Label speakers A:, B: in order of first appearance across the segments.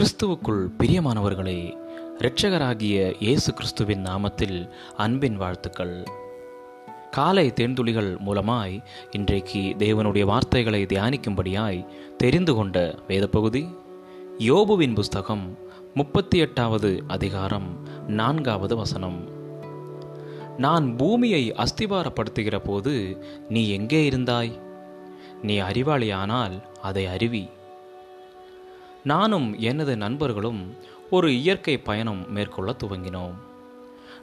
A: கிறிஸ்துவுக்குள் பிரியமானவர்களே இரட்சகராகிய இயேசு கிறிஸ்துவின் நாமத்தில் அன்பின் வாழ்த்துக்கள். காலை தேன்துளிகள் மூலமாய் இன்றைக்கு தேவனுடைய வார்த்தைகளை தியானிக்கும்படியாய் தெரிந்து கொண்ட வேதப்பகுதி யோபுவின் புஸ்தகம் முப்பத்தி எட்டாவது அதிகாரம் நான்காவது வசனம். நான் பூமியை அஸ்திவாரப்படுத்துகிற போது நீ எங்கே இருந்தாய்? நீ அறிவாளியானால் அதை அறிவி. நானும் எனது நண்பர்களும் ஒரு இயற்கை பயணம் மேற்கொள்ள துவங்கினோம்.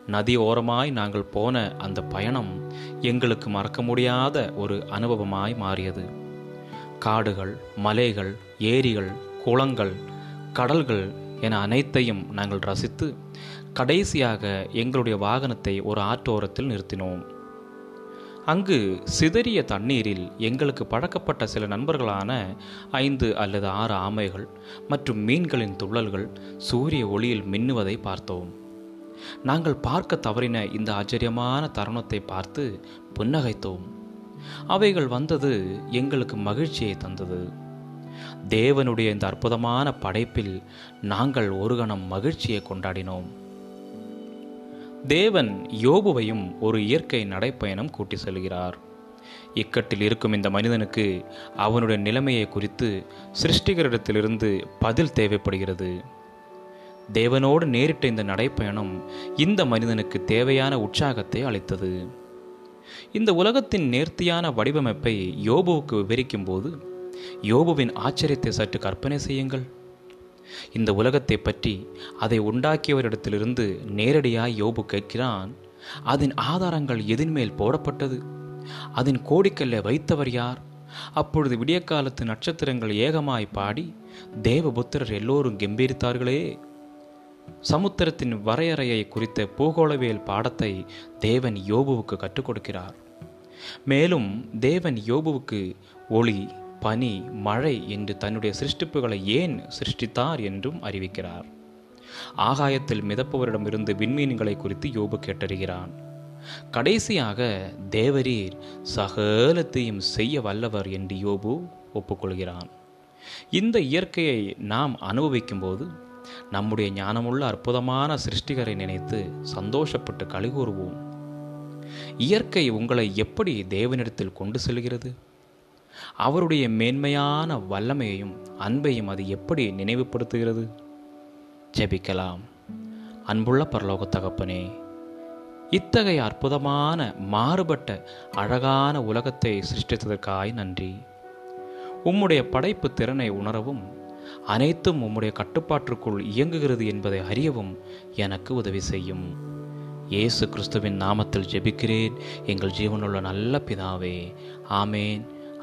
A: நதி ஓரமாய் நாங்கள் போன அந்த பயணம் எங்களுக்கு மறக்க முடியாத ஒரு அனுபவமாய் மாறியது. காடுகள் மலைகள் ஏரிகள் குளங்கள் கடல்கள் என அனைத்தையும் நாங்கள் ரசித்து கடைசியாக எங்களுடைய வாகனத்தை ஒரு ஆற்றோரத்தில் நிறுத்தினோம். அங்கு சிதறிய தண்ணீரில் எங்களுக்கு பழக்கப்பட்ட சில நண்பர்களான ஐந்து அல்லது ஆறு ஆமைகள் மற்றும் மீன்களின் துள்ளல்கள் சூரிய ஒளியில் மின்னுவதை பார்த்தோம். நாங்கள் பார்க்க தவறின இந்த ஆச்சரியமான தருணத்தை பார்த்து புன்னகைத்தோம். அவைகள் வந்தது எங்களுக்கு மகிழ்ச்சியை தந்தது. தேவனுடைய இந்த அற்புதமான படைப்பில் நாங்கள் ஒரு கணம் மகிழ்ச்சியை கொண்டாடினோம். தேவன் யோபுவையும் ஒரு இயற்கை நடைப்பயணம் கூட்டி செல்கிறார். இக்கட்டில் இருக்கும் இந்த மனிதனுக்கு அவனுடைய நிலைமையை குறித்து சிருஷ்டிகரிடத்திலிருந்து பதில் தேவைப்படுகிறது. தேவனோடு நேரிட்ட இந்த நடைப்பயணம் இந்த மனிதனுக்கு தேவையான உற்சாகத்தை அளித்தது. இந்த உலகத்தின் நேர்த்தியான வடிவமைப்பை யோபுவுக்கு விவரிக்கும் போது யோபுவின் ஆச்சரியத்தை சற்று கற்பனை செய்யுங்கள். இந்த உலகத்தை பற்றி அதை உண்டாக்கியவரிடத்திலிருந்து நேரடியாய் யோபு கேட்கிறான் அதன் ஆதாரங்கள் எதின்மேல் போடப்பட்டது? அதன் கோடிக்கல்லை வைத்தவர் யார்? அப்பொழுது விடிய காலத்து நட்சத்திரங்கள் ஏகமாய் பாடி தேவபுத்திரர் எல்லோரும் கம்பீரித்தார்களே. சமுத்திரத்தின் வரையறையை குறித்த பூகோளவியல் பாடத்தை தேவன் யோபுவுக்கு கற்றுக் கொடுக்கிறார். மேலும் தேவன் யோபுவுக்கு ஒளி பனி மழை என்று தன்னுடைய சிருஷ்டிப்புகளை ஏன் சிருஷ்டித்தார் என்றும் அறிவிக்கிறார். ஆகாயத்தில் மிதப்பவரிடமிருந்து விண்மீன்களை குறித்து யோபு கேட்டறிகிறான். கடைசியாக தேவரீர் சகலத்தையும் செய்ய வல்லவர் என்று யோபு ஒப்புக்கொள்கிறான். இந்த இயற்கையை நாம் அனுபவிக்கும் போது நம்முடைய ஞானமுள்ள அற்புதமான சிருஷ்டிகரை நினைத்து சந்தோஷப்பட்டு கழிகூறுவோம். இயற்கை உங்களை எப்படி தேவனிடத்தில் கொண்டு செல்கிறது? அவருடைய மேன்மையான வல்லமையையும் அன்பையும் அது எப்படி நினைவுபடுத்துகிறது? ஜெபிக்கலாம். அன்புள்ள பரலோக தகப்பனே இத்தகைய அற்புதமான மாறுபட்ட அழகான உலகத்தை சிருஷ்டித்ததற்காய் நன்றி. உம்முடைய படைப்பு திறனை உணரவும் அனைத்தும் உம்முடைய கட்டுப்பாட்டிற்குள் இயங்குகிறது என்பதை அறியவும் எனக்கு உதவி செய்யும். இயேசு கிறிஸ்துவின் நாமத்தில் ஜெபிக்கிறேன். எங்கள் ஜீவனுள்ள நல்ல பிதாவே ஆமேன்.